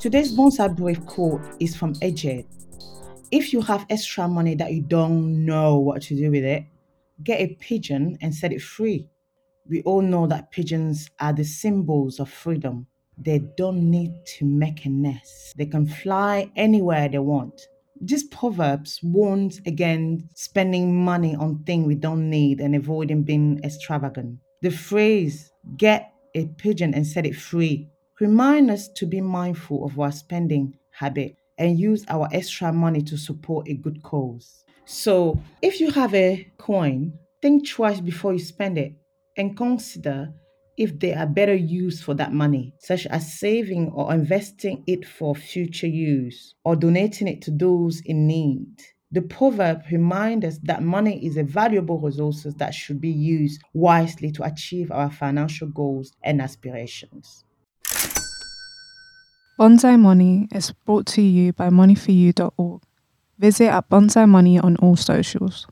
Today's Bonsai Brave quote is from Egypt. If you have extra money that you don't know what to do with it, get a pigeon and set it free. We all know that pigeons are the symbols of freedom. They don't need to make a nest, they can fly anywhere they want. These proverbs warns against spending money on things we don't need and avoiding being extravagant. The phrase, get a pigeon and set it free, remind us to be mindful of our spending habit and use our extra money to support a good cause. So, if you have a coin, think twice before you spend it and consider if there are better use for that money, such as saving or investing it for future use or donating it to those in need. The proverb reminds us that money is a valuable resource that should be used wisely to achieve our financial goals and aspirations. Bonsai Money is brought to you by moneyforyou.org. Visit at Bonsai Money on all socials.